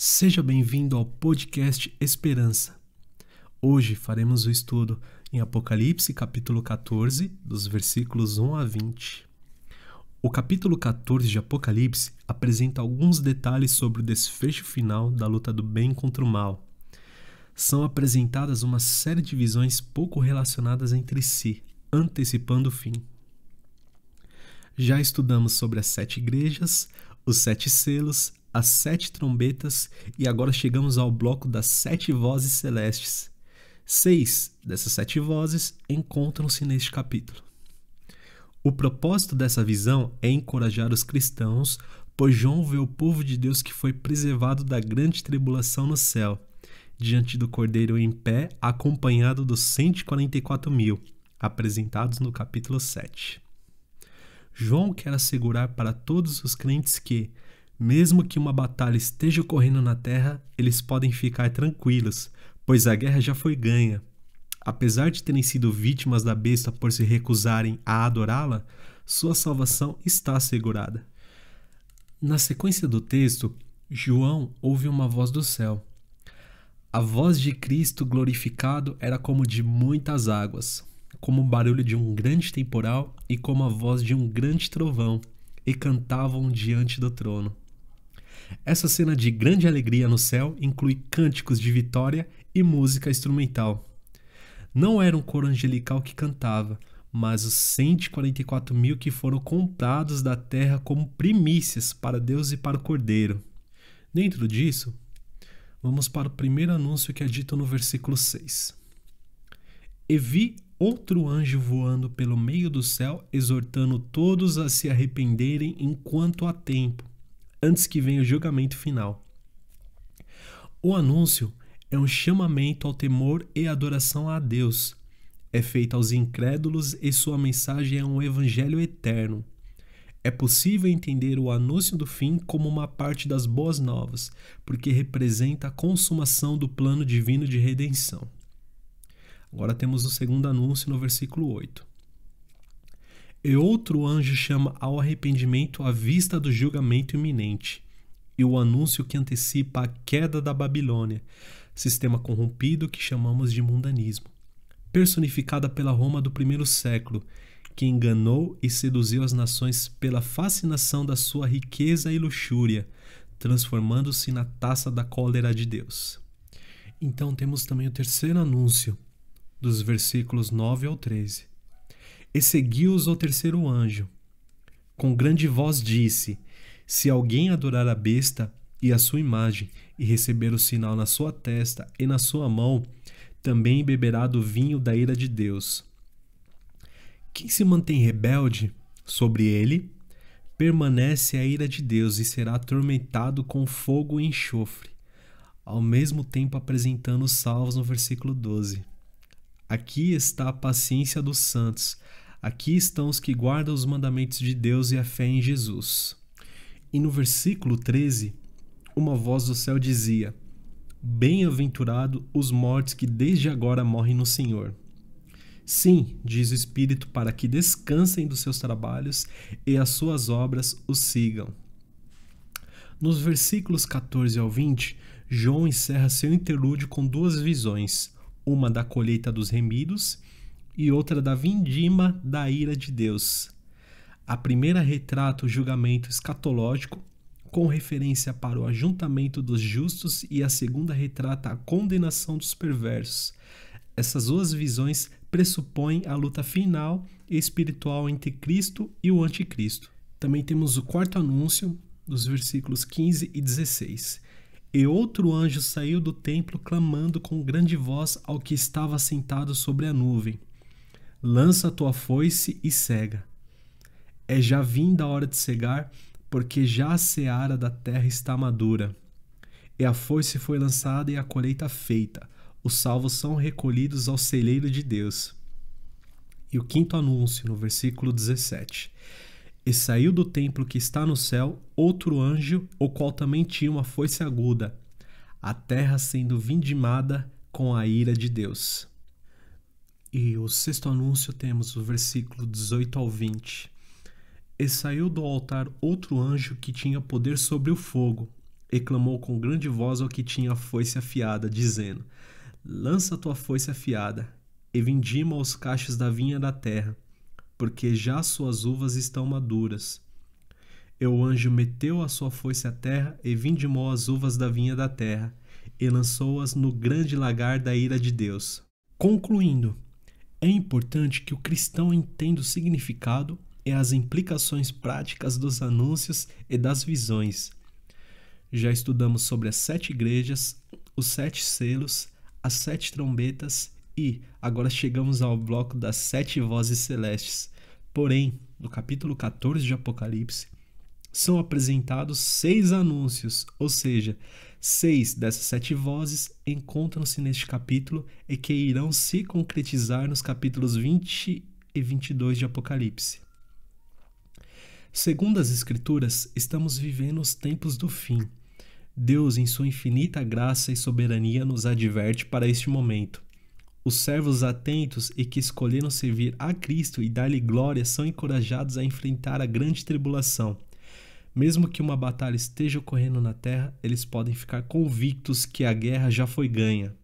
Seja bem-vindo ao podcast Esperança. Hoje faremos o estudo em Apocalipse, capítulo 14, dos versículos 1 a 20. O capítulo 14 de Apocalipse apresenta alguns detalhes sobre o desfecho final da luta do bem contra o mal. São apresentadas uma série de visões pouco relacionadas entre si, antecipando o fim. Já estudamos sobre as sete igrejas, os sete selos, as sete trombetas e agora chegamos ao bloco das sete vozes celestes. Seis dessas sete vozes encontram-se neste capítulo. O propósito dessa visão é encorajar os cristãos, pois João vê o povo de Deus que foi preservado da grande tribulação no céu, diante do Cordeiro em pé, acompanhado dos 144 mil, apresentados no capítulo 7. João quer assegurar para todos os crentes que, mesmo que uma batalha esteja ocorrendo na terra, eles podem ficar tranquilos, pois a guerra já foi ganha. Apesar de terem sido vítimas da besta por se recusarem a adorá-la, sua salvação está assegurada. Na sequência do texto, João ouve uma voz do céu. A voz de Cristo glorificado era como de muitas águas, como o barulho de um grande temporal e como a voz de um grande trovão, e cantavam diante do trono. Essa cena de grande alegria no céu inclui cânticos de vitória e música instrumental. Não era um coro angelical que cantava, mas os 144 mil que foram comprados da terra como primícias para Deus e para o Cordeiro. Dentro disso, vamos para o primeiro anúncio que é dito no versículo 6. E vi outro anjo voando pelo meio do céu, exortando todos a se arrependerem enquanto há tempo, antes que venha o julgamento final. O anúncio é um chamamento ao temor e adoração a Deus. É feito aos incrédulos e sua mensagem é um evangelho eterno. É possível entender o anúncio do fim como uma parte das boas novas, porque representa a consumação do plano divino de redenção. Agora temos o segundo anúncio no versículo 8. E outro anjo chama ao arrependimento à vista do julgamento iminente, e o anúncio que antecipa a queda da Babilônia, sistema corrompido que chamamos de mundanismo, personificada pela Roma do primeiro século, que enganou e seduziu as nações pela fascinação da sua riqueza e luxúria, transformando-se na taça da cólera de Deus. Então temos também o terceiro anúncio, dos versículos 9 ao 13. E seguiu-os ao terceiro anjo. Com grande voz disse: Se alguém adorar a besta e a sua imagem, e receber o sinal na sua testa e na sua mão, também beberá do vinho da ira de Deus. Quem se mantém rebelde sobre ele, permanece a ira de Deus e será atormentado com fogo e enxofre, ao mesmo tempo apresentando os salvos no versículo 12. Aqui está a paciência dos santos. Aqui estão os que guardam os mandamentos de Deus e a fé em Jesus. E no versículo 13, uma voz do céu dizia: Bem-aventurado os mortos que desde agora morrem no Senhor. Sim, diz o Espírito, para que descansem dos seus trabalhos e as suas obras os sigam. Nos versículos 14 ao 20, João encerra seu interlúdio com duas visões uma da colheita dos remidos e outra da vindima da ira de Deus. A primeira retrata o julgamento escatológico, com referência para o ajuntamento dos justos, e a segunda retrata a condenação dos perversos. Essas duas visões pressupõem a luta final e espiritual entre Cristo e o Anticristo. Também temos o quarto anúncio, dos versículos 15 e 16. E outro anjo saiu do templo clamando com grande voz ao que estava sentado sobre a nuvem: Lança tua foice e cega. É já vinda a hora de cegar, porque já a seara da terra está madura. E a foice foi lançada e a colheita feita. Os salvos são recolhidos ao celeiro de Deus. E o quinto anúncio, no versículo 17. E saiu do templo que está no céu outro anjo, o qual também tinha uma foice aguda, a terra sendo vindimada com a ira de Deus. E o sexto anúncio temos o versículo 18 ao 20. E saiu do altar outro anjo que tinha poder sobre o fogo, e clamou com grande voz ao que tinha a foice afiada, dizendo: Lança tua foice afiada, e vindima os cachos da vinha da terra, porque já suas uvas estão maduras. E o anjo meteu a sua foice à terra e vindimou as uvas da vinha da terra, e lançou-as no grande lagar da ira de Deus. Concluindo, é importante que o cristão entenda o significado e as implicações práticas dos anúncios e das visões. Já estudamos sobre as sete igrejas, os sete selos, as sete trombetas e agora chegamos ao bloco das sete vozes celestes. Porém, no capítulo 14 de Apocalipse, são apresentados seis anúncios, ou seja, seis dessas sete vozes encontram-se neste capítulo e que irão se concretizar nos capítulos 20 e 22 de Apocalipse. Segundo as Escrituras, estamos vivendo os tempos do fim. Deus, em sua infinita graça e soberania, nos adverte para este momento. Os servos atentos e que escolheram servir a Cristo e dar-lhe glória são encorajados a enfrentar a grande tribulação. Mesmo que uma batalha esteja ocorrendo na terra, eles podem ficar convictos que a guerra já foi ganha.